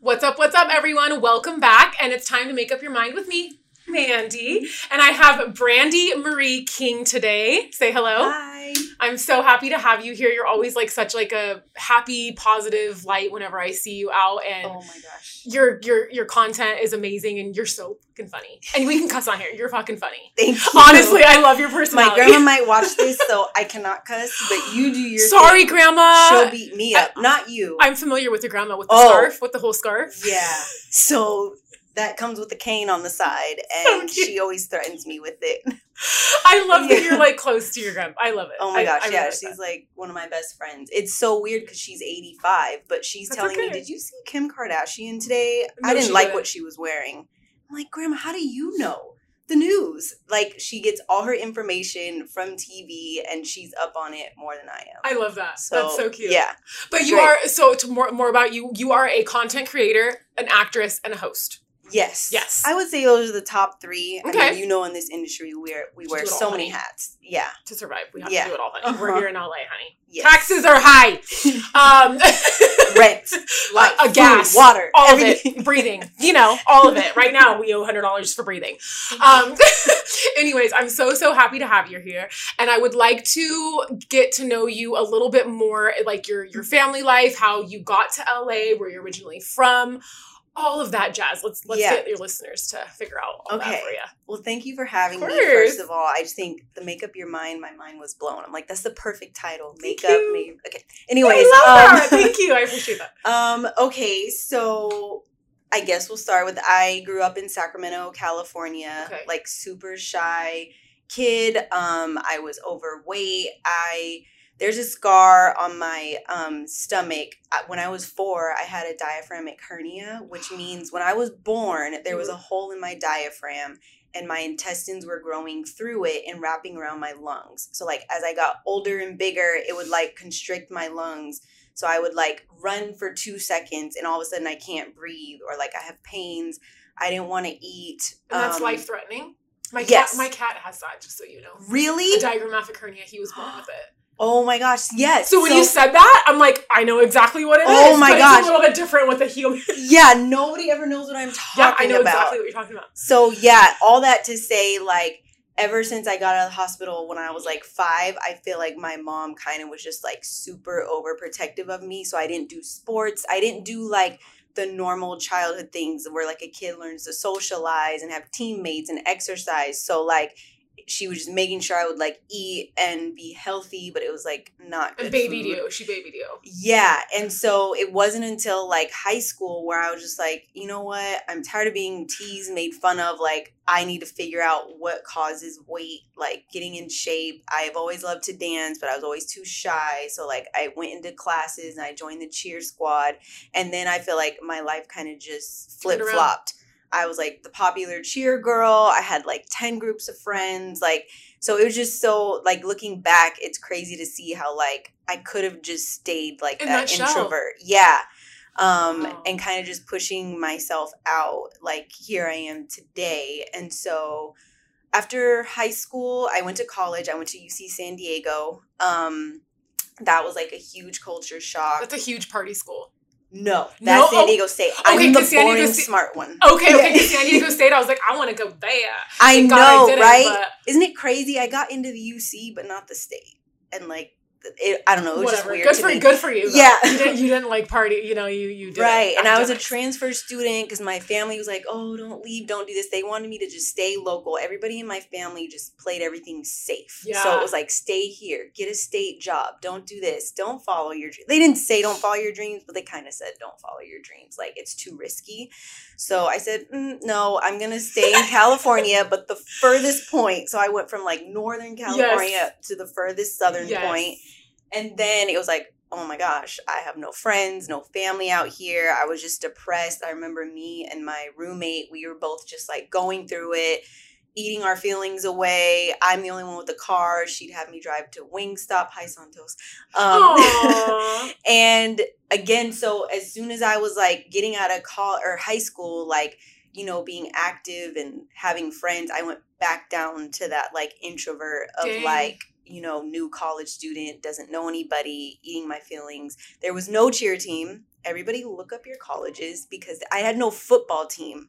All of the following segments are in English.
What's up, what's up, everyone? Welcome back, and it's time to make up your mind with me, Mandy. And I have Brandi Marie King today. Say hello. Hi. I'm so happy to have you here. You're always like such like a happy, positive light whenever I see you out, and Oh my gosh. your your your content is amazing, and you're so fucking funny. And we can cuss on here. You're fucking funny. Thank you. Honestly, I love your personality. my grandma might watch this, so I cannot cuss, but you do your Sorry, thing. Grandma. She'll beat me up, not you. I'm familiar with your grandma with the Oh. scarf, with the whole scarf. yeah. So that comes with a cane on the side, and cute. she always threatens me with it. I love that you're like close to your grandma. I love it. Oh my I- gosh, I really yeah, she's that. like one of my best friends. It's so weird because she's 85, but she's That's telling okay. me, Did you see Kim Kardashian today? No, I didn't like didn't. what she was wearing. I'm like, Grandma, how do you know? The news. Like, she gets all her information from TV and she's up on it more than I am. I love that. So, That's so cute. Yeah. But you Great. are so to more more about you. You are a content creator, an actress, and a host. Yes. Yes. I would say those are the top three. I Okay. mean, you know, in this industry, we wear, we wear it all, so many honey. hats. Yeah. To survive, we have Yeah. to do it all, honey. We're Uh-huh. here in LA, honey. Yes. Taxes are high. Um, Rent, light, a gas, water, all everything. of it, breathing. You know, all of it. Right now, we owe hundred dollars for breathing. Um, anyways, I'm so so happy to have you here, and I would like to get to know you a little bit more, like your your family life, how you got to LA, where you're originally from, all of that jazz. Let's let's Yeah. get your listeners to figure out all that Okay. for you. Well, thank you for having Of me. First of all, I just think the make up your mind. My mind was blown. I'm like, that's the perfect title. Make up. Make, okay. Anyways, um, that. Thank you. I appreciate that. um, okay, so I guess we'll start with I grew up in Sacramento, California. Okay. Like super shy kid. Um, I was overweight. I there's a scar on my um, stomach. When I was four, I had a diaphragmic hernia, which means when I was born, there was a hole in my diaphragm and my intestines were growing through it and wrapping around my lungs. So like as I got older and bigger, it would like constrict my lungs. So I would like run for 2 seconds and all of a sudden I can't breathe or like I have pains. I didn't want to eat. And that's Um, life threatening. My yes. cat, my cat has that. Just so you know, Really? a diaphragmatic hernia. He was born with it. Oh my gosh, yes. So when you said that, I'm like, I know exactly what it oh is. Oh my but gosh. It's a little bit different with a human. yeah, nobody ever knows what I'm talking about. yeah, I know about. exactly what you're talking about. So yeah, all that to say, like, ever since I got out of the hospital when I was like five, I feel like my mom kind of was just like super overprotective of me. So I didn't do sports. I didn't do like the normal childhood things where like a kid learns to socialize and have teammates and exercise. So like she was just making sure I would like eat and be healthy, but it was like not good babied food. you. She babied you. Yeah. And so it wasn't until like high school where I was just like, you know what? I'm tired of being teased, made fun of. Like, I need to figure out what causes weight, like getting in shape. I've always loved to dance, but I was always too shy. So, like, I went into classes and I joined the cheer squad. And then I feel like my life kind of just flip flopped. I was like the popular cheer girl. I had like 10 groups of friends. Like, so it was just so like looking back, it's crazy to see how like I could have just stayed like In that, that introvert. Yeah. Um Wow. and kind of just pushing myself out like here I am today. And so after high school, I went to college. I went to UC San Diego. Um that was like a huge culture shock. That's a huge party school. No, that's No? San Oh, Diego State. okay, I'm the San Diego boring State- smart one. Okay, okay. San Diego State, I was like, I want to go there. I Thank know, I right? but Isn't it crazy? I got into the UC, but not the state, and like, it, I don't know. It was just whatever. weird Good for good for you. though. Yeah. you didn't, you didn't like party. You know, you you did Right, and I was a transfer student because my family was like, "Oh, don't leave, don't do this." They wanted me to just stay local. Everybody in my family just played everything safe. Yeah. So it was like, "Stay here, get a state job, don't do this, don't follow your." Dream. They didn't say don't follow your dreams, but they kind of said don't follow your dreams. Like it's too risky. So I said, mm, "No, I'm gonna stay in California, but the furthest point." So I went from like Northern California to the furthest southern Yes. point. And then it was like, oh my gosh, I have no friends, no family out here. I was just depressed. I remember me and my roommate, we were both just like going through it, eating our feelings away. I'm the only one with the car. She'd have me drive to Wingstop, Hi Santos. Um, and again, so as soon as I was like getting out of call or high school, like you know, being active and having friends, I went back down to that like introvert of Dang. like, you know, new college student, doesn't know anybody, eating my feelings. There was no cheer team. Everybody look up your colleges because I had no football team.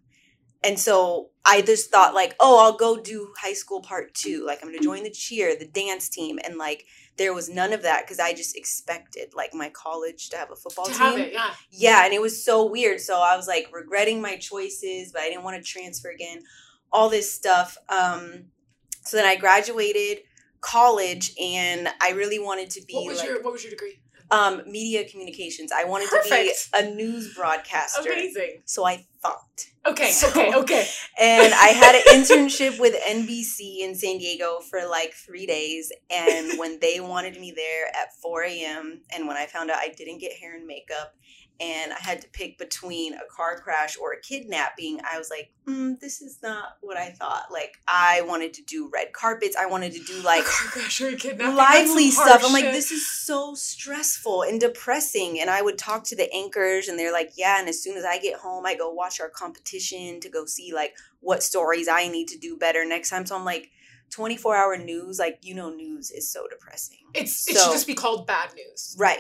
And so I just thought like, oh, I'll go do high school part two. Like I'm gonna join the cheer, the dance team, and like there was none of that because I just expected like my college to have a football to team. have it, yeah. Yeah, and it was so weird. So I was like regretting my choices, but I didn't want to transfer again. All this stuff. Um, so then I graduated college, and I really wanted to be What was like your What was your degree? um, media communications. I wanted Perfect. to be a news broadcaster. Amazing. So I thought. Okay, So- okay, okay. And I had an internship with NBC in San Diego for like three days. And when they wanted me there at 4 a.m., and when I found out I didn't get hair and makeup, and I had to pick between a car crash or a kidnapping, I was like, mm, this is not what I thought. Like, I wanted to do red carpets. I wanted to do like car crash or a kidnapping. lively stuff. I'm like, this is so stressful and depressing. And I would talk to the anchors, and they're like, yeah. And as soon as I get home, I go watch our competition to go see like what stories I need to do better next time. So I'm like, 24 hour news, like you know, news is so depressing. It's it So- should just be called bad news. Right.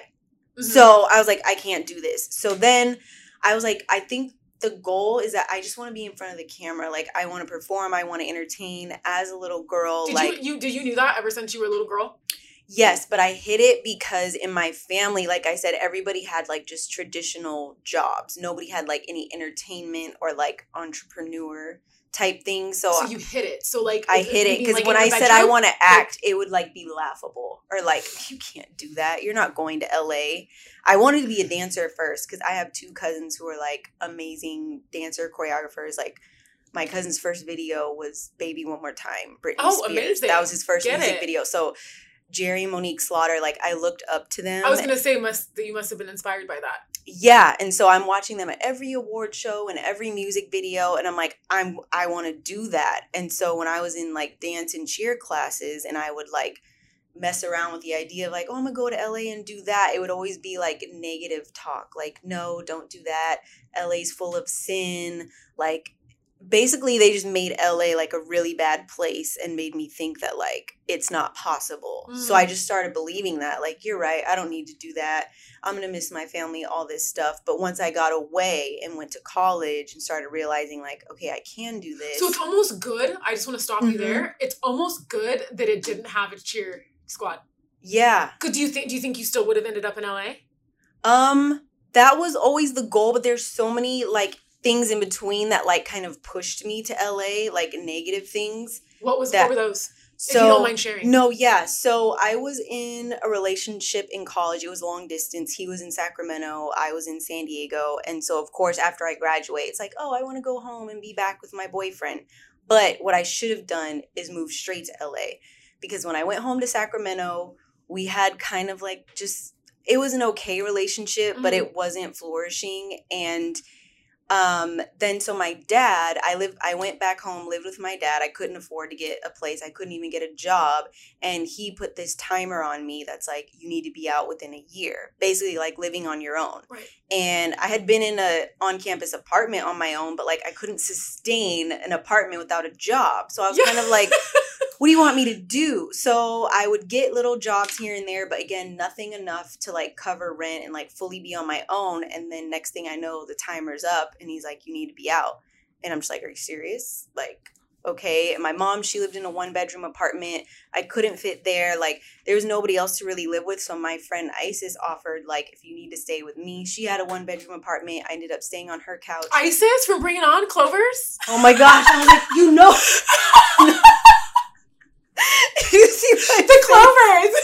Mhm. So I was like, I can't do this. So then I was like, I think the goal is that I just want to be in front of the camera. Like I want to perform, I want to entertain as a little girl. did like you you did you knew that ever since you were a little girl? Yes, but I hid it because in my family, like I said, everybody had like just traditional jobs. Nobody had like any entertainment or like entrepreneur type things. So, So you hit it. So like I hit it because like, when I said I want to act, it would like be laughable or like you can't do that. You're not going to LA. I wanted to be a dancer first because I have two cousins who are like amazing dancer choreographers. Like my cousin's first video was "Baby One More Time." Britney Oh, Spears. amazing. That was his first Get music it. video. So Jerry and Monique Slaughter, like I looked up to them. I was gonna say must that you must have been inspired by that. Yeah, and so I'm watching them at every award show and every music video, and I'm like, I'm I want to do that. And so when I was in like dance and cheer classes, and I would like mess around with the idea of like, oh, I'm gonna go to LA and do that. It would always be like negative talk, like, no, don't do that. LA's full of sin. Like, basically, they just made LA like a really bad place and made me think that like it's not possible. So I Mm. just started believing that, like, you're right, I don't need to do that. I'm gonna miss my family, all this stuff. But once I got away and went to college and started realizing, like, okay, I can do this. So it's almost good. I just want to stop you Mhm. there. It's almost good that it didn't have a cheer squad. yeah. Could do you think? Do you think you still would have ended up in LA? Um, that was always the goal, but there's so many like things in between that like kind of pushed me to LA, like negative things. What was? That- what were those? So if you don't mind sharing. No, yeah. So I was in a relationship in college. It was long distance. He was in Sacramento. I was in San Diego. And so, of course, after I graduate, it's like, oh, I want to go home and be back with my boyfriend. But what I should have done is move straight to LA. Because when I went home to Sacramento, we had kind of like just, it was an okay relationship, but Mhm. it wasn't flourishing. And um then so my dad i lived i went back home lived with my dad i couldn't afford to get a place i couldn't even get a job and he put this timer on me that's like you need to be out within a year basically like living on your own Right. and i had been in a on-campus apartment on my own but like i couldn't sustain an apartment without a job so i was Yeah. kind of like what do you want me to do? So I would get little jobs here and there, but again, nothing enough to like cover rent and like fully be on my own. And then next thing I know, the timer's up and he's like, you need to be out. And I'm just like, are you serious? Like, okay. And my mom, she lived in a one bedroom apartment. I couldn't fit there. Like, there was nobody else to really live with. So my friend Isis offered, like, if you need to stay with me, she had a one bedroom apartment. I ended up staying on her couch. ISIS from Bring It On Clovers. Oh my gosh! I was like, you know, you see The? Clovers.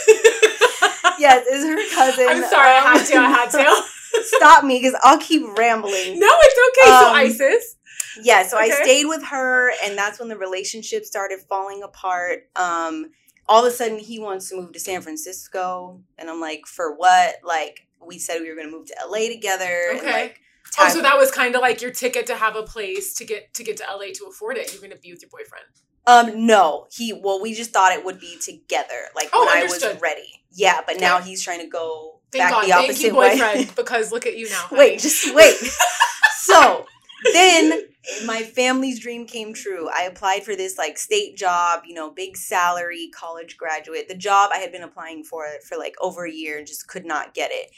Yes, is her cousin. I'm sorry. I had to. I had to. Stop me, because I'll keep rambling. No, it's okay. so Um, ISIS. Yeah, so I stayed with her, and that's when the relationship started falling apart. Um, all of a sudden, he wants to move to San Francisco, and I'm like, for what? Like, we said we were going to move to LA together. And Okay. like, Oh, so that was kind of like your ticket to have a place to get to get to LA to afford it. You're going to be with your boyfriend. Um, no, he. Well, we just thought it would be together, like Oh, when I was ready. Yeah, but now Okay. he's trying to go Thank back God. the Thank opposite you, way. boyfriend. because look at you now. honey. wait, just wait. so then my family's dream came true. I applied for this like state job, you know, big salary, college graduate. The job I had been applying for for like over a year and just could not get it.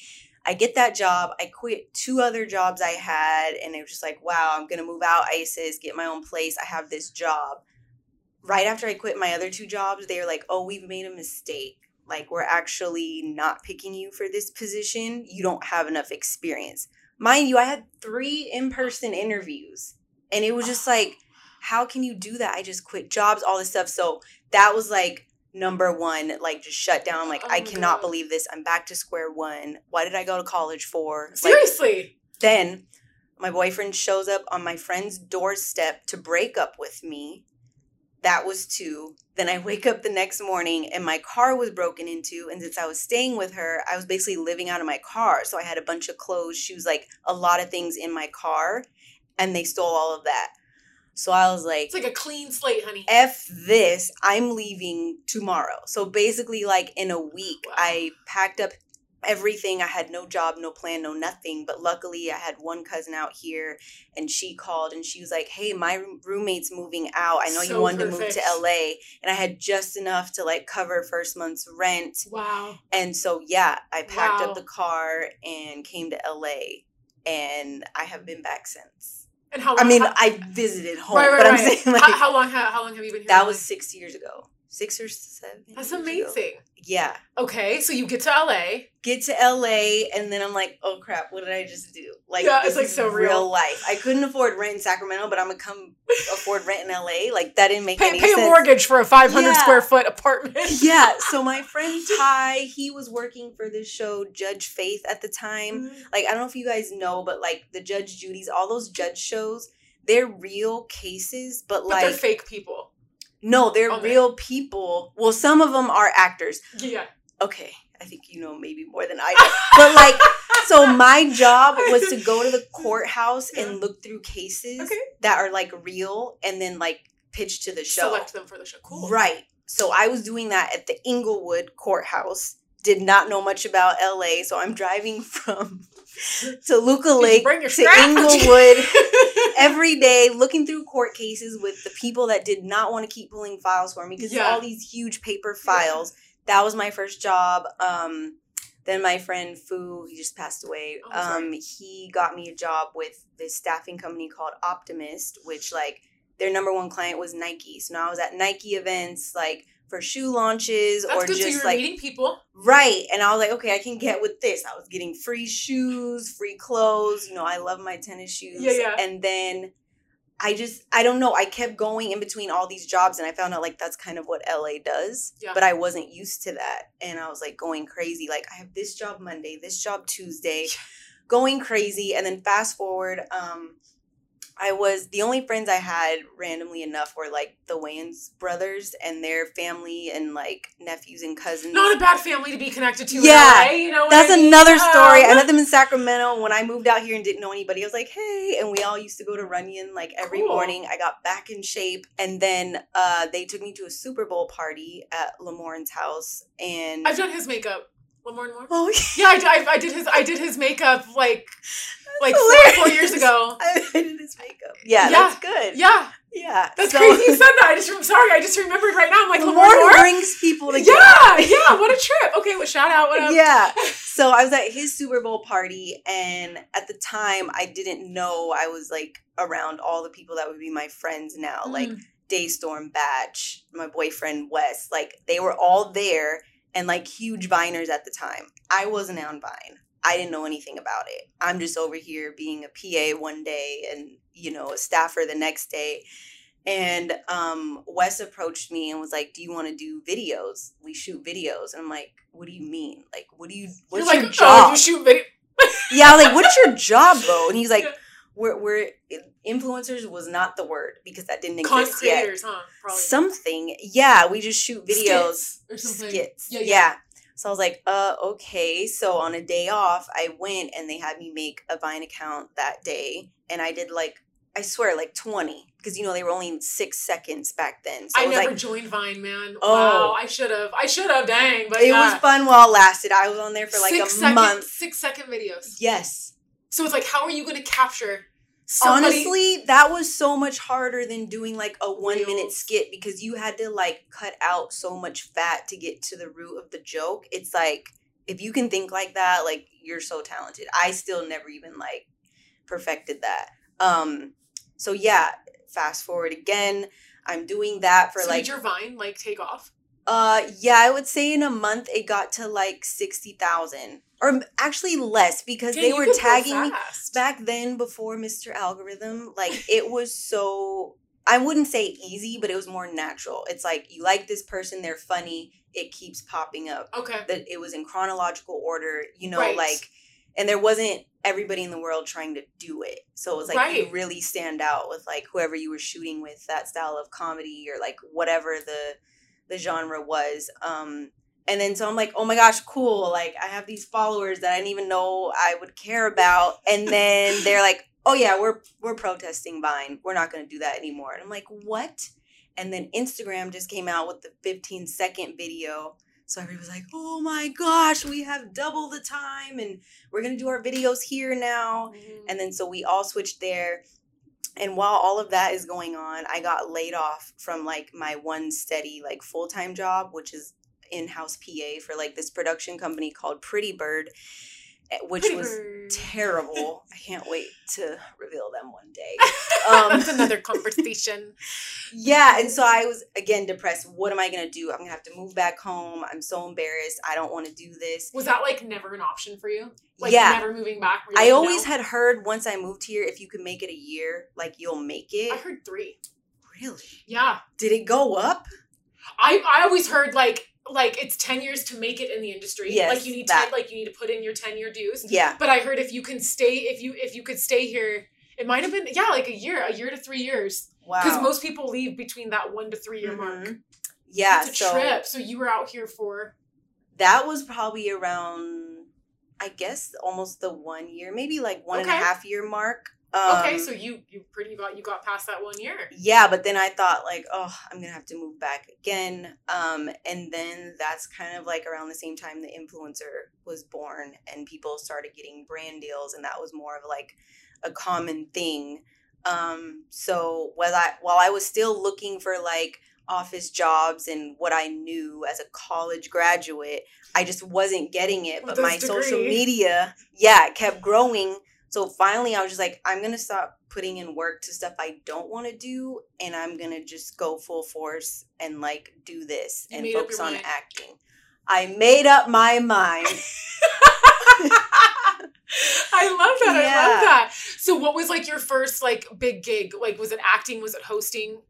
I get that job. I quit two other jobs I had, and it was just like, wow, I'm gonna move out ISIS, get my own place. I have this job. Right after I quit my other two jobs, they were like, oh, we've made a mistake. Like, we're actually not picking you for this position. You don't have enough experience. Mind you, I had three in person interviews, and it was just ah. like, how can you do that? I just quit jobs, all this stuff. So that was like number one, like just shut down. Like, Oh I cannot God. believe this. I'm back to square one. Why did I go to college for? Like, Seriously. then my boyfriend shows up on my friend's doorstep to break up with me. That was two. Then I wake up the next morning and my car was broken into. And since I was staying with her, I was basically living out of my car. So I had a bunch of clothes, shoes, like a lot of things in my car. And they stole all of that. So I was like, It's like a clean slate, honey. F this, I'm leaving tomorrow. So basically, like in a week, Wow. I packed up everything. I had no job, no plan, no nothing. But luckily, I had one cousin out here and she called and she was like, Hey, my roommate's moving out. I know you So wanted to move to LA. And I had just enough to like cover first month's rent. Wow. And so, yeah, I packed Wow. up the car and came to LA. And I have been back since. And how long? I mean, how, I visited home, right, right, but I'm right. saying like how, how long? How, how long have you been here? that was six years ago. Six or seven. That's years ago. amazing. Yeah. Okay, so you get to LA. Get to LA and then I'm like, oh crap, what did I just do? Like Yeah, it's, like, so real. real. life. I couldn't afford rent in Sacramento, but I'm gonna come afford rent in LA. Like that didn't make Pay, any pay a mortgage for a 500 Yeah. square foot apartment. Yeah. So my friend Ty, he was working for this show Judge Faith at the time. Mm-hmm. Like I don't know if you guys know, but like the Judge Judy's, all those judge shows, they're real cases, but, But like they're fake people. No, they're Okay. real people. Well, some of them are actors. Yeah. okay, I think you know maybe more than I do. But like, so my job was to go to the courthouse and look through cases Okay. that are like real and then like pitch to the show. Select them for the show. Cool. Right. So I was doing that at the Inglewood courthouse. Did not know much about LA, so I'm driving from Toluca Did you Lake to? Inglewood every day looking through court cases with the people that did not want to keep pulling files for me because Yeah. all these huge paper files. That was my first job. Um, then my friend Fu, he just passed away. Oh, um, he got me a job with this staffing company called Optimist, which like their number one client was Nike. So now I was at Nike events, like for shoe launches That's or good. So just you're like meeting people. Right. And I was like, okay, I can get with this. I was getting free shoes, free clothes. You know, I love my tennis shoes. Yeah, yeah. And then I just, I don't know. I kept going in between all these jobs and I found out like that's kind of what LA does. Yeah. But I wasn't used to that. And I was like going crazy. Like, I have this job Monday, this job Tuesday, going crazy. And then fast forward, um, I was the only friends I had randomly enough were like the Wayans brothers and their family and like nephews and cousins. Not a bad family to be connected to. Yeah. LA, you know. That's I mean? another story. I Um, met them in Sacramento when I moved out here and didn't know anybody. I was like, hey, and we all used to go to Runyon like every Cool. morning. I got back in shape, and then uh, they took me to a Super Bowl party at Lamorne's house, and I've done his makeup. More and more. oh, Yeah, I, I, I did his. I did his makeup like like four, four years ago. I did his makeup. Yeah, Yeah. that's good. Yeah, yeah, that's So- crazy. You said that. I just. I'm sorry. I just remembered right now. I'm like Lamorne Lamorne. brings people together. Yeah, yeah. What a trip. Okay, well, shout out. What yeah. So I was at his Super Bowl party, and at the time, I didn't know I was like around all the people that would be my friends now, like Mm. DeStorm Batch, my boyfriend Wes. Like they were all there, and like huge Viners at the time. I wasn't on Vine. I didn't know anything about it. I'm just over here being a PA one day and you know a staffer the next day. And um, Wes approached me and was like, "Do you want to do videos? We shoot videos." And I'm like, "What do you mean? Like, what do you? What's You're your job?" Oh, you shoot video. yeah, like, "What is your job, though?" And he's like, Yeah. "We're we're influencers was not the word because that didn't exist yet. creators, huh? Probably. Something, yeah. We just shoot videos, Skits or something. skits, Yeah, yeah, yeah. So I was like, uh, okay. So on a day off, I went and they had me make a Vine account that day, and I did like, I swear, like twenty because you know they were only six seconds back then. So I was never like, joined Vine, man. Oh. Wow, I should have. I should have. Dang, but it yeah. was fun while it lasted. I was on there for like six a second, month. Six second videos. Yes. So it's like, how are you going to capture Somebody- Honestly, that was so much harder than doing like a one minute skit because you had to like cut out so much fat to get to the root of the joke. It's like if you can think like that, like you're so talented. I still never even like perfected that. Um so yeah, fast forward again. I'm doing that for so like did your Vine like take off? uh yeah, I would say in a month it got to like 60,000 or actually less because they were tagging me back then before Mr. Algorithm, like it was so I wouldn't say easy, but it was more natural. It's like you like this person, they're funny, it keeps popping up. Okay. That it was in chronological order, you know, Right. like and there wasn't everybody in the world trying to do it. So it was like you really stand out with like whoever you were shooting with that style of comedy or like whatever the the genre was. Um and then so I'm like, oh my gosh, cool. Like I have these followers that I didn't even know I would care about. And then they're like, oh yeah, we're we're protesting Vine. We're not gonna do that anymore. And I'm like, what? And then Instagram just came out with the 15 second video. So everybody was like, oh my gosh, we have double the time and we're gonna do our videos here now. Mhm. And then so we all switched there. And while all of that is going on, I got laid off from like my one steady like full-time job, which is in-house PA for like this production company called Pretty Bird, eh, which Pretty was bird. terrible. I can't wait to reveal them one day. Um, That's another conversation. Yeah, and so I was again depressed. What am I gonna do? I'm gonna have to move back home. I'm so embarrassed. I don't want to do this. Was that like never an option for you? Like Yeah. never moving back? I like, always no? had heard once I moved here, if you can make it a year, like you'll make it. I heard three. Really? Yeah. Did it go up? I I always heard like like it's ten years to make it in the industry. Yes, like you need that. ten, like you need to put in your ten year dues. Yeah. But I heard if you can stay, if you if you could stay here, it might have been yeah like a year, a year to three years. Wow. Because most people leave between that one to three year mark. Mhm. Yeah. It's a so trip. So you were out here for that was probably around, I guess, almost the one year, maybe like one and a half year mark. Um, okay. So you you pretty got you got past that one year. yeah but then i thought like oh i'm gonna have to move back again um and then that's kind of like around the same time the influencer was born and people started getting brand deals and that was more of like a common thing um so while i while i was still looking for like office jobs and what i knew as a college graduate i just wasn't getting it With but my this social media yeah it kept growing so finally, I was just like, I'm gonna stop putting in work to stuff I don't want to do, and I'm gonna just go full force and like do this You and focus on mind. acting. I made up my mind. I love that. I love that. So what was like your first like big gig? Like was it acting? Was it hosting?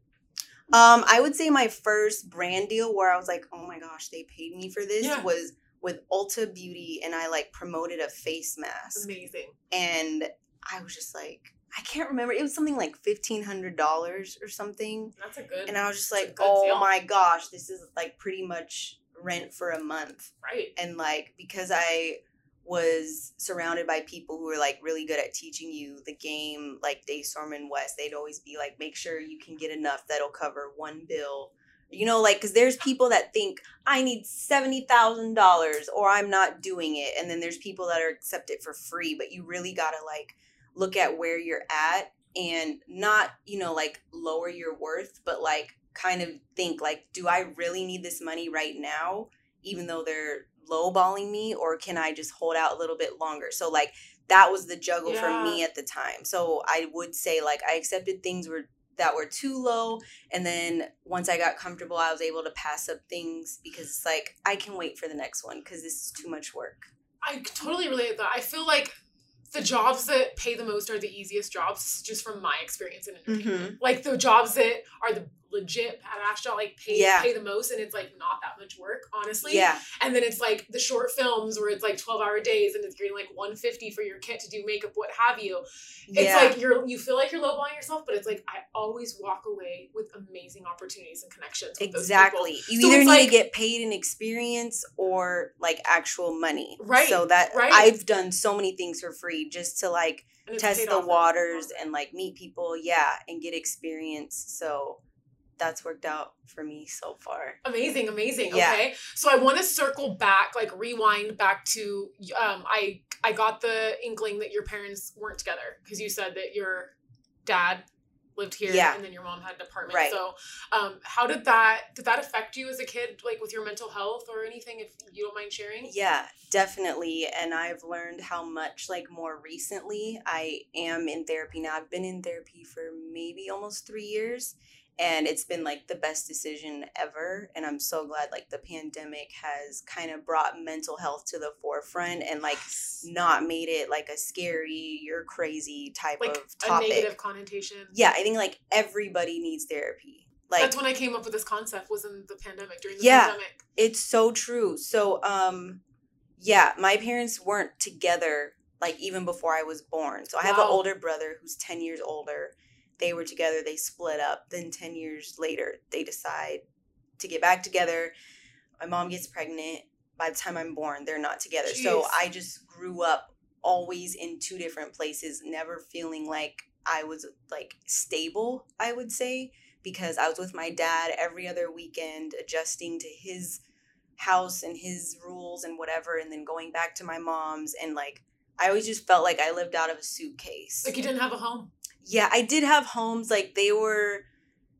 Um, I would say my first brand deal where I was like, oh my gosh, they paid me for this Yeah. was with Ulta Beauty, and I like promoted a face mask, Amazing. and I was just like, I can't remember. It was something like fifteen hundred dollars or something. That's a good And I was just like, oh deal. my gosh, this is like pretty much rent for a month. right. And like, because I was surrounded by people who were like really good at teaching you the game, like DeStorm and Wes, they'd always be like, make sure you can get enough that'll cover one bill. You know, like, because there's people that think I need $70,000 or I'm not doing it. And then there's people that are accept it for free, but you really got to like look at where you're at and not, you know, like lower your worth, but like kind of think like, do I really need this money right now, even though they're lowballing me, or can I just hold out a little bit longer? So like that was the juggle for me at the time. So I would say like I accepted things were that were too low and then once I got comfortable I was able to pass up things because it's like I can wait for the next one because this is too much work. I totally relate to that. I feel like the jobs that pay the most are the easiest jobs, This is just from my experience in entertainment. Mm-hmm. Like the jobs that are the legit badass job, like pay Yeah. pay the most, and it's like not that much work, honestly. Yeah. And then it's like the short films where it's like twelve hour days, and it's getting like one fifty for your kit to do makeup, what have you. It's yeah. like you're you feel like you're lowballing yourself, but it's like I always walk away with amazing opportunities and connections. With those. Exactly. You So either need like- to get paid in experience or like actual money. Right, So that right. I've done so many things for free just to like test the waters and like meet people, yeah, and get experience. So that's worked out for me so far. Amazing, amazing. Yeah. Okay. So I want to circle back, like rewind back to um I I got the inkling that your parents weren't together because you said that your dad lived here Yeah. and then your mom had an apartment. Right. So um how did that did that affect you as a kid, like with your mental health or anything if you don't mind sharing? Yeah, definitely. And I've learned how much, like, more recently, I am in therapy now. I've been in therapy for maybe almost three years. And it's been like the best decision ever. And I'm so glad, like, the pandemic has kind of brought mental health to the forefront and, like, not made it like a scary, you're crazy type like of a topic. negative connotation. yeah, I think, like, everybody needs therapy. Like, That's when I came up with this concept was in the pandemic during the Yeah. pandemic. It's so true. So, um, yeah, my parents weren't together like even before I was born. So I have an older brother who's 10 years older. They were together, they split up. Then 10 years later, they decide to get back together. My mom gets pregnant. By the time I'm born, they're not together. So I just grew up always in two different places, never feeling like I was like stable, I would say, because I was with my dad every other weekend, adjusting to his house and his rules and whatever, and then going back to my mom's. And like, I always just felt like I lived out of a suitcase. Like you didn't have a home. Yeah, I did have homes, like, they were,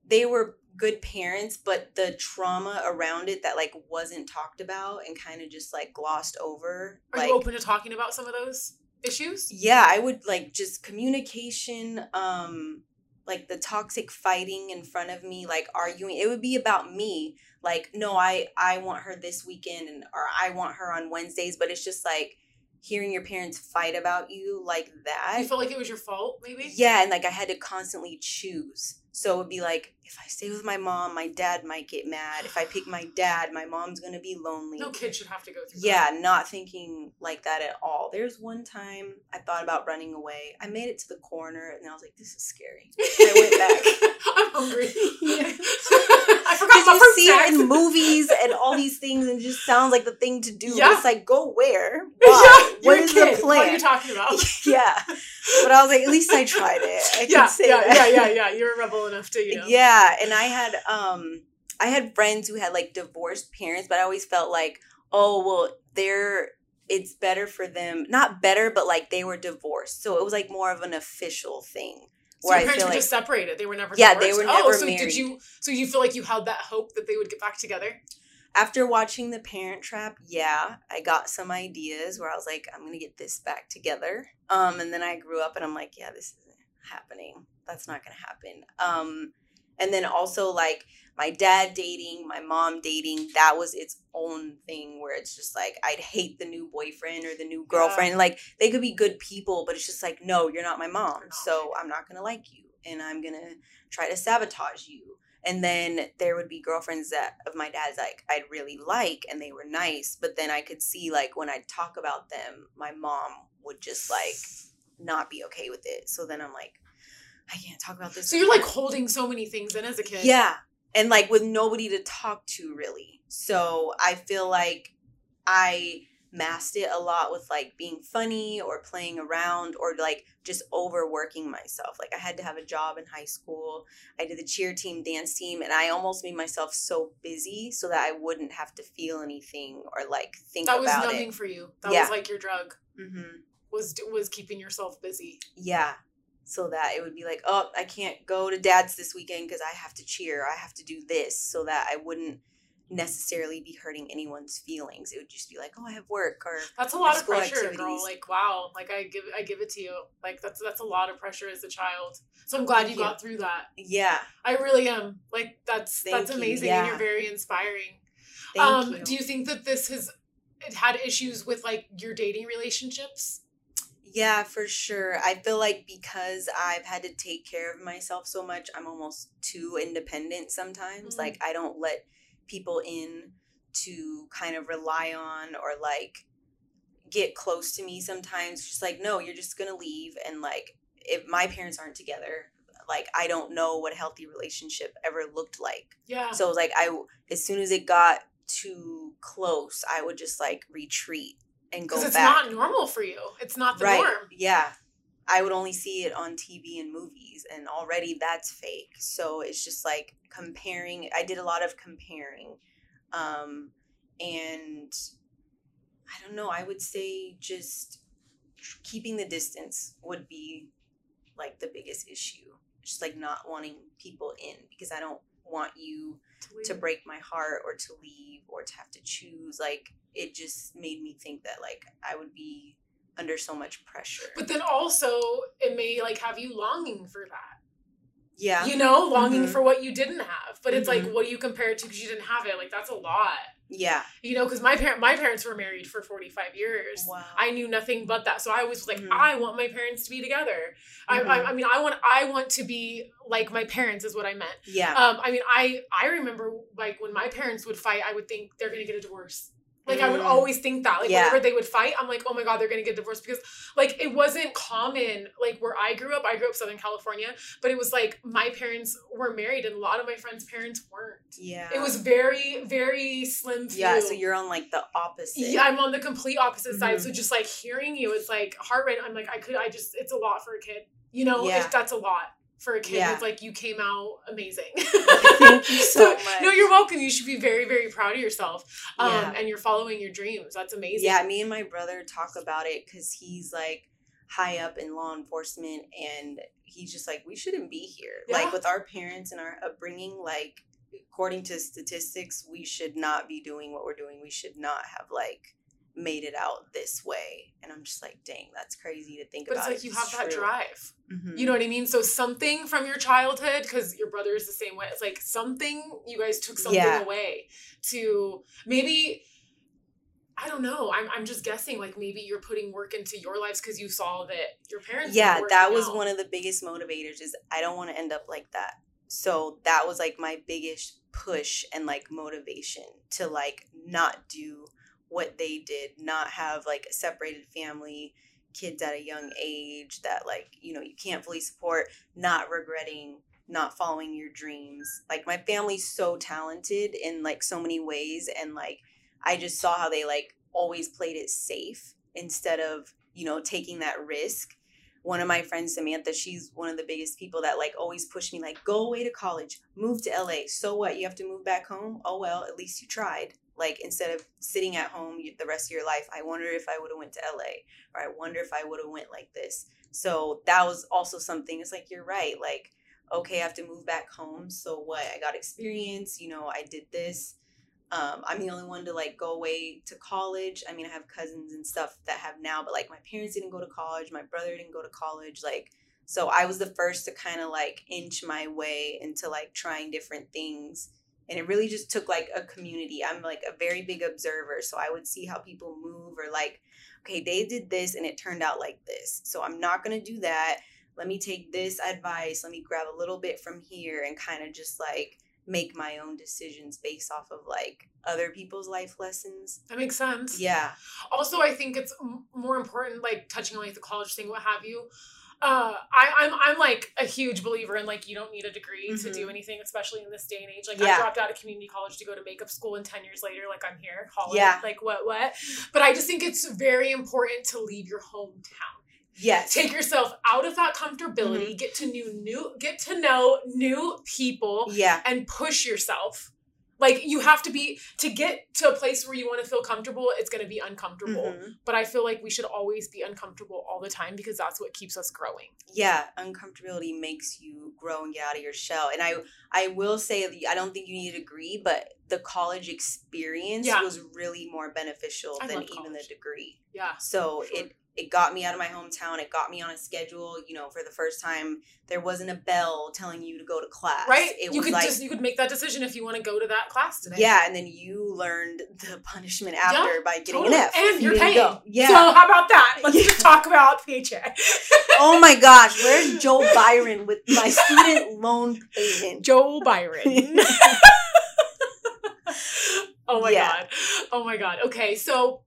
they were good parents, but the trauma around it that like wasn't talked about and kind of just like glossed over. Are like, you open to talking about some of those issues? yeah i would like just communication um like the toxic fighting in front of me like arguing it would be about me like no i i want her this weekend and or i want her on wednesdays but it's just like hearing your parents fight about you like that You felt like it was your fault, maybe? yeah and like i had to constantly choose so it would be like if i stay with my mom my dad might get mad if i pick my dad my mom's gonna be lonely No kid should have to go through yeah, not thinking like that at all. There's one time I thought about running away. I made it to the corner and I was like, this is scary. I went back. I'm hungry. I forgot Because my you see it in movies and all these things and it just sounds like the thing to do. Yeah. It's like, go where? Yeah, Why? what kid. the What are plan? you talking about? yeah. But I was like, at least I tried it. I yeah, can say yeah, that. yeah, yeah, yeah. You're a rebel enough to, you know. Yeah, and I had um I had friends who had like divorced parents, but I always felt like, oh well, they're it's better for them. Not better, but like they were divorced. So it was like more of an official thing. So your parents were like just separated. They were never Yeah, they divorced. were oh, so married. did you so you feel like you held that hope that they would get back together? after watching The Parent Trap, yeah, I got some ideas where I was like, I'm gonna get this back together. Um, and then I grew up and I'm like, yeah, this isn't happening. That's not gonna happen. Um, and then also like my dad dating, my mom dating, that was its own thing where it's just like I'd hate the new boyfriend or the new girlfriend. Like they could be good people, but it's just like, no, you're not my mom. Not So I'm not gonna like you and I'm gonna try to sabotage you. And then there would be girlfriends that of my dad's like I'd really like and they were nice, but then I could see like when I'd talk about them, my mom would just like not be okay with it. So then I'm like, I can't talk about this. So you're like holding so many things in as a kid. Yeah. And like with nobody to talk to really. So I feel like I masked it a lot with like being funny or playing around or like just overworking myself. Like I had to have a job in high school. I did the cheer team, dance team, and I almost made myself so busy so that I wouldn't have to feel anything or like think That was about numbing it. for you. That Yeah. was like your drug. hmm Was was keeping yourself busy. Yeah. So that it would be like, oh, I can't go to dad's this weekend because I have to cheer. I have to do this so that I wouldn't necessarily be hurting anyone's feelings. It would just be like, oh, I have work or That's a lot of pressure, girl. Like wow, like I give I give it to you. Like that's that's a lot of pressure as a child. So I'm glad you you. got through that. yeah. I really am. Like that's Thank that's you. amazing Yeah. and you're very inspiring. Thank um you. do you think that this has it had issues with like your dating relationships? Yeah, for sure. I feel like because I've had to take care of myself so much, I'm almost too independent sometimes. Mhm. Like I don't let people in to kind of rely on or like get close to me sometimes. Just like, no, you're just gonna leave and like if my parents aren't together, like I don't know what a healthy relationship ever looked like. Yeah. So it was like I as soon as it got too close, I would just like retreat and go it's back. not normal for you. It's not the right. norm. Yeah. I would only see it on TV and movies and already that's fake. So it's just like comparing I did a lot of comparing. Um and I don't know, I would say just keeping the distance would be like the biggest issue. Just like not wanting people in because I don't want you to break my heart or to leave or to have to choose. Like it just made me think that like I would be under so much pressure. But then also it may like have you longing for that. Yeah. You know, longing Mhm. for what you didn't have. But it's like Mhm. what do you compare it to because you didn't have it? Like that's a lot. Yeah. You know, because my parent my parents were married for 45 years. Wow. I knew nothing but that. So I was like, Mhm. I want my parents to be together. I, I, Mhm. I mean, I want I want to be like my parents is what I meant. yeah. Um, I mean, I I remember like when my parents would fight, I would think they're gonna get a divorce. Like I would Mm. always think that. Like Yeah. whenever they would fight, I'm like, oh my god, they're gonna get divorced because like it wasn't common. Like where I grew up, I grew up Southern California, but it was like my parents were married and a lot of my friends' parents weren't. yeah. It was very very slim. Few. Yeah, so you're on like the opposite. Yeah, I'm on the complete opposite side. Mhm. So just like hearing you, it's like heart rate. I'm like, I could, I just, it's a lot for a kid. You know, Yeah. if that's a lot for a kid. Yeah. It's like you came out amazing. Thank you so much. No, you're welcome. You should be very, very proud of yourself. Um, Yeah. and you're following your dreams. That's amazing. Yeah, me and my brother talk about it because he's like high up in law enforcement and he's just like, we shouldn't be here. Yeah. Like with our parents and our upbringing, like according to statistics, we should not be doing what we're doing. We should not have like made it out this way. And I'm just like, dang, that's crazy to think But it's about. like you have that drive. Mhm. You know what I mean? So something from your childhood, because your brother is the same way. It's like something you guys took something Yeah. away to maybe. I don't know. I'm, I'm just guessing. Like maybe you're putting work into your lives because you saw that your parents. yeah that was out. one of the biggest motivators is i don't want to end up like that so that was like my biggest push and like motivation to like not do what they did not have like a separated family kids at a young age that like you know you can't fully support not regretting not following your dreams. Like my family's so talented in like so many ways and like i just saw how they like always played it safe instead of you know taking that risk. One of my friends samantha she's one of the biggest people that like always pushed me like go away to college. Move to la so what? You have to move back home? Oh well at least you tried like instead of sitting at home the rest of your life i wonder if i would have went to la or i wonder if i would have went like this so that was also something it's like you're right like okay i have to move back home so what i got experience you know i did this um, I'm the only one to like go away to college. I mean, I have cousins and stuff that have now, but like my parents didn't go to college. My brother didn't go to college. Like, so I was the first to kind of like inch my way into like trying different things. And it really just took like a community. I'm like a very big observer. So I would see how people move or like, okay, they did this and it turned out like this. So I'm not going to do that. Let me take this advice. Let me grab a little bit from here and kind of just like make my own decisions based off of like other people's life lessons. That makes sense. Yeah. Also, I think it's more important, like touching on like the college thing, what have you. Uh, I, I'm I'm like a huge believer in like you don't need a degree to do Mhm. anything, especially in this day and age. Like Yeah. I dropped out of community college to go to makeup school, and ten years later, like I'm here, college, Yeah. like what what. But I just think it's very important to leave your hometown. Yes. Take yourself out of that comfortability, Mm-hmm. get to new new get to know new people, yeah. and push yourself. Like you have to be to get to a place where you want to feel comfortable, it's going to be uncomfortable. Mhm. But I feel like we should always be uncomfortable all the time because that's what keeps us growing. Yeah, uncomfortability makes you grow and get out of your shell. And I I will say I don't think you need a degree, but the college experience Yeah. was really more beneficial I than even the degree. Yeah. So Sure. it it got me out of my hometown. It got me on a schedule. You know, for the first time, there wasn't a bell telling you to go to class. Right? It you was could like just you could make that decision if you want to go to that class today. yeah, and then you learned the punishment after by getting Totally. an F. And you're paying. go. Yeah. So how about that? Let's Yeah. just talk about paycheck. oh my gosh, where's Joe Biden with my student loan payment? Joe Biden. oh my Yeah. god. Oh my god. Okay, so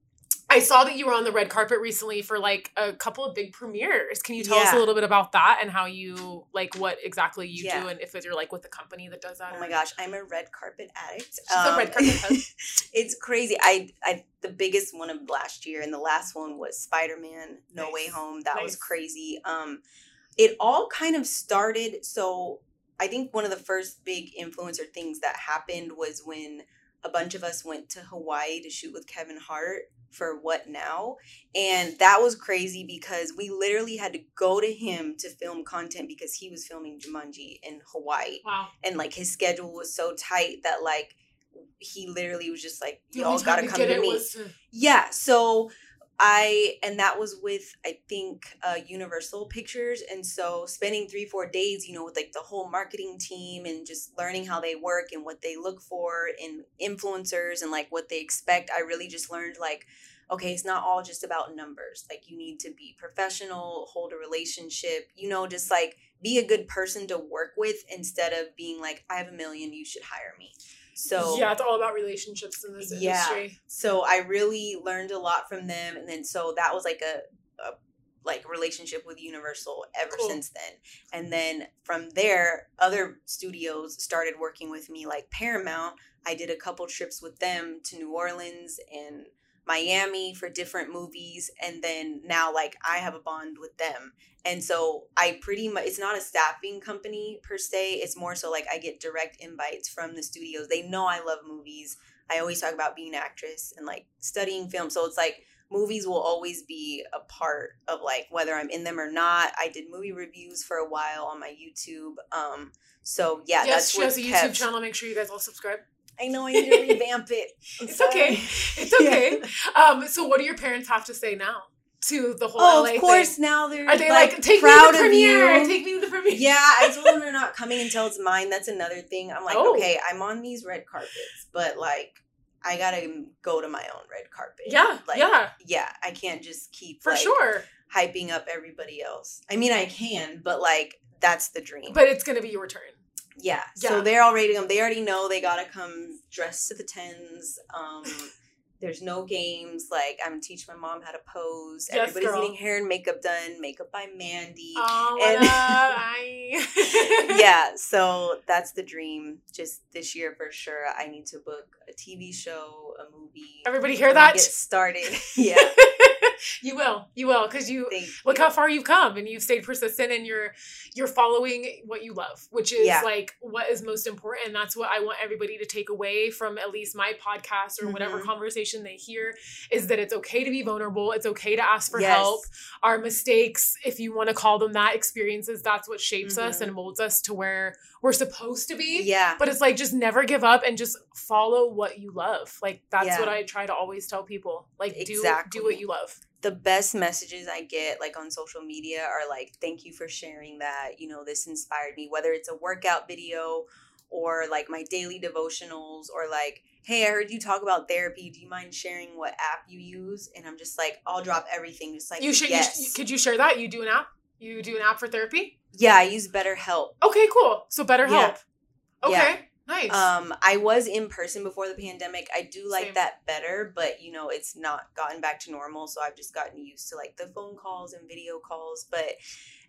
I saw that you were on the red carpet recently for like a couple of big premieres. Can you tell us a little bit about that and how you like what exactly you Yeah. do and if you're like with the company that does that? Oh my gosh, I'm a red carpet addict. She's a red carpet it's crazy. I, I, the biggest one of last year, and the last one was Spider Man: No Nice. Way Home. That was crazy. Um, it all kind of started. So I think one of the first big influencer things that happened was when a bunch of us went to Hawaii to shoot with Kevin Hart for what now? And that was crazy because we literally had to go to him to film content because he was filming Jumanji in Hawaii. Wow. And like his schedule was so tight that like he literally was just like, Y'all gotta to come to me. to- Yeah. So I and that was with I think uh Universal Pictures and so spending 3 4 days, you know, with like the whole marketing team and just learning how they work and what they look for in influencers and like what they expect, I really just learned like okay, it's not all just about numbers. Like you need to be professional, hold a relationship, you know, just like be a good person to work with instead of being like I have a million, you should hire me. So yeah, it's all about relationships in this Yeah. industry. so I really learned a lot from them, and then so that was like a, a like relationship with Universal ever Cool. since then. And then from there, other studios started working with me, like Paramount. I did a couple trips with them to New Orleans and Miami for different movies, and then now like I have a bond with them. And so I pretty much it's not a staffing company per se. It's more so like I get direct invites from the studios. They know I love movies. I always talk about being an actress and like studying film. So it's like movies will always be a part of like whether I'm in them or not. I did movie reviews for a while on my YouTube. Um so yeah, yes, that's she has a YouTube kept- channel. Make sure you guys all subscribe. I know I need to revamp it. I'm It's sorry. okay. It's okay. Um, so what do your parents have to say now to the whole Oh, LA of course. thing? Now they're Are they like, like, take me to the premiere? you. Take me to the premiere. Yeah, I told them they're not coming until it's mine. That's another thing. I'm like, Oh. okay, I'm on these red carpets, but like, I gotta go to my own red carpet. Yeah, like, yeah, yeah. I can't just keep for like, sure. hyping up everybody else. I mean, I can, but like, that's the dream. But it's gonna be your turn. Yeah. Yeah. So they're already come. They already know they gotta come dressed to the tens. Um, there's no games. Like I'm teaching my mom how to pose. Yes, Everybody's girl. getting hair and makeup done. Makeup by Mandi. Oh, And- I- yeah, so that's the dream. Just this year for sure. I need to book a TV show, a movie. Everybody hear that? Get started. yeah. you will. You will, because you Thank look you. how far you've come and you've stayed persistent and you're you're following what you love which is Yeah. like what is most important and that's what i want everybody to take away from at least my podcast or whatever Mhm. conversation they hear is that it's okay to be vulnerable it's okay to ask for Yes. help our mistakes if you want to call them that experiences that's what shapes us Mhm. and molds us to where we're supposed to be Yeah. but it's like just never give up and just follow what you love like that's Yeah. what i try to always tell people like do Exactly. do what you love the best messages I get like on social media are like, thank you for sharing that. You know, this inspired me, whether it's a workout video or like my daily devotionals or like, hey, I heard you talk about therapy. Do you mind sharing what app you use? And I'm just like, I'll drop everything. Just like, you should yes. you, could you share that you do an app you do an app for therapy yeah, I use BetterHelp. Okay, cool. So better Yeah. help. Okay, Yeah. nice. Um, I was in person before the pandemic. I do like Same. that better, but you know, it's not gotten back to normal. So I've just gotten used to like the phone calls and video calls. But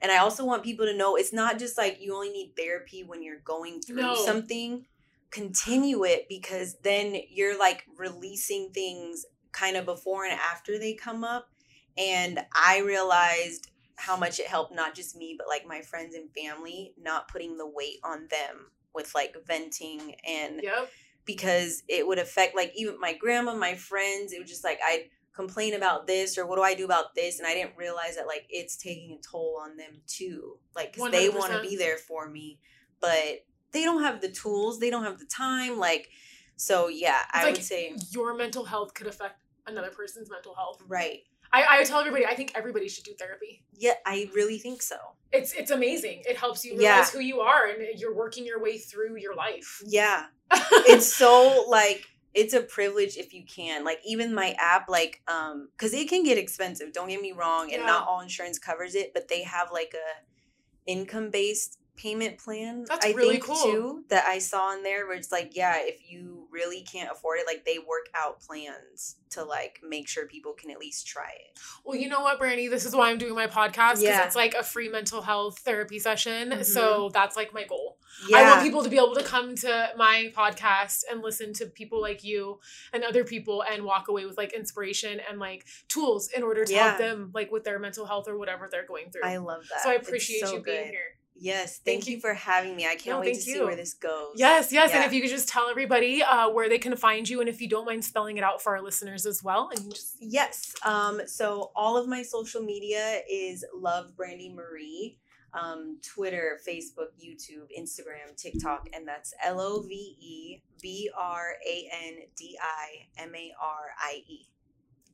and I also want people to know it's not just like you only need therapy when you're going through No. something. Continue it because then you're like releasing things kind of before and after they come up. And I realized how much it helped not just me, but like my friends and family, not putting the weight on them with like venting and yep. because it would affect like even my grandma, my friends. It was just like I'd complain about this or what do I do about this, and I didn't realize that like it's taking a toll on them too. Like 'cause they want to be there for me, but they don't have the tools, they don't have the time. Like, so yeah, I like- would say Your mental health could affect another person's mental health. right. I, I tell everybody I think everybody should do therapy. Yeah, I really think so. It's it's amazing. It helps you realize Yeah. who you are and you're working your way through your life. Yeah, it's so like it's a privilege if you can like even my app like um because it can get expensive don't get me wrong and Yeah. not all insurance covers it but they have like a income based payment plan That's i really think cool. too that i saw in there where it's like yeah if you really can't afford it like they work out plans to like make sure people can at least try it Well, you know what, Brandi? This is why I'm doing my podcast because Yeah. it's like a free mental health therapy session. Mhm. So that's like my goal. yeah I want people to be able to come to my podcast and listen to people like you and other people and walk away with like inspiration and like tools in order to Yeah. help them like with their mental health or whatever they're going through. i love that so I appreciate so you being good. here. Yes, Thank thank, you. you for having me. I can't No, wait to thank see where this goes. Yes, yes. And if you could just tell everybody uh, where they can find you, and if you don't mind spelling it out for our listeners as well, and just Yes. Um, so all of my social media is Love Brandi Marie. Um, Twitter, Facebook, YouTube, Instagram, TikTok, and that's L O V E B R A N D I M A R I E.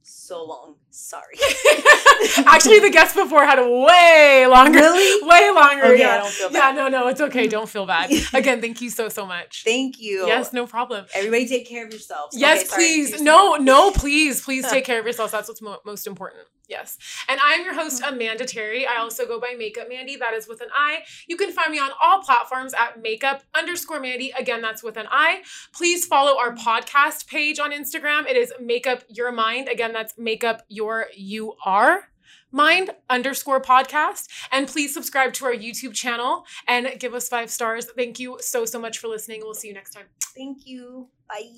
So long. Sorry. actually, the guest before had a way longer, Really? way longer. Okay, yeah. I don't feel Yeah, no, no, it's okay. Don't feel bad. Again, thank you so, so much. Thank you. Yes, no problem. Everybody take care of yourselves. Yes, Okay, please. seriously. No, no, please, please take care of yourselves. That's what's mo- most important. Yes. And I'm your host. Amanda Terry. I also go by Makeup Mandi. That is with an I. You can find me on all platforms at makeup underscore Mandi. Again, that's with an I. Please follow our podcast page on Instagram. It is Makeup Your Mind. Again, that's Makeup Your You Are. Mind underscore podcast. And please subscribe to our YouTube channel and give us five stars. Thank you so, so much for listening. We'll see you next time. Thank you. Bye.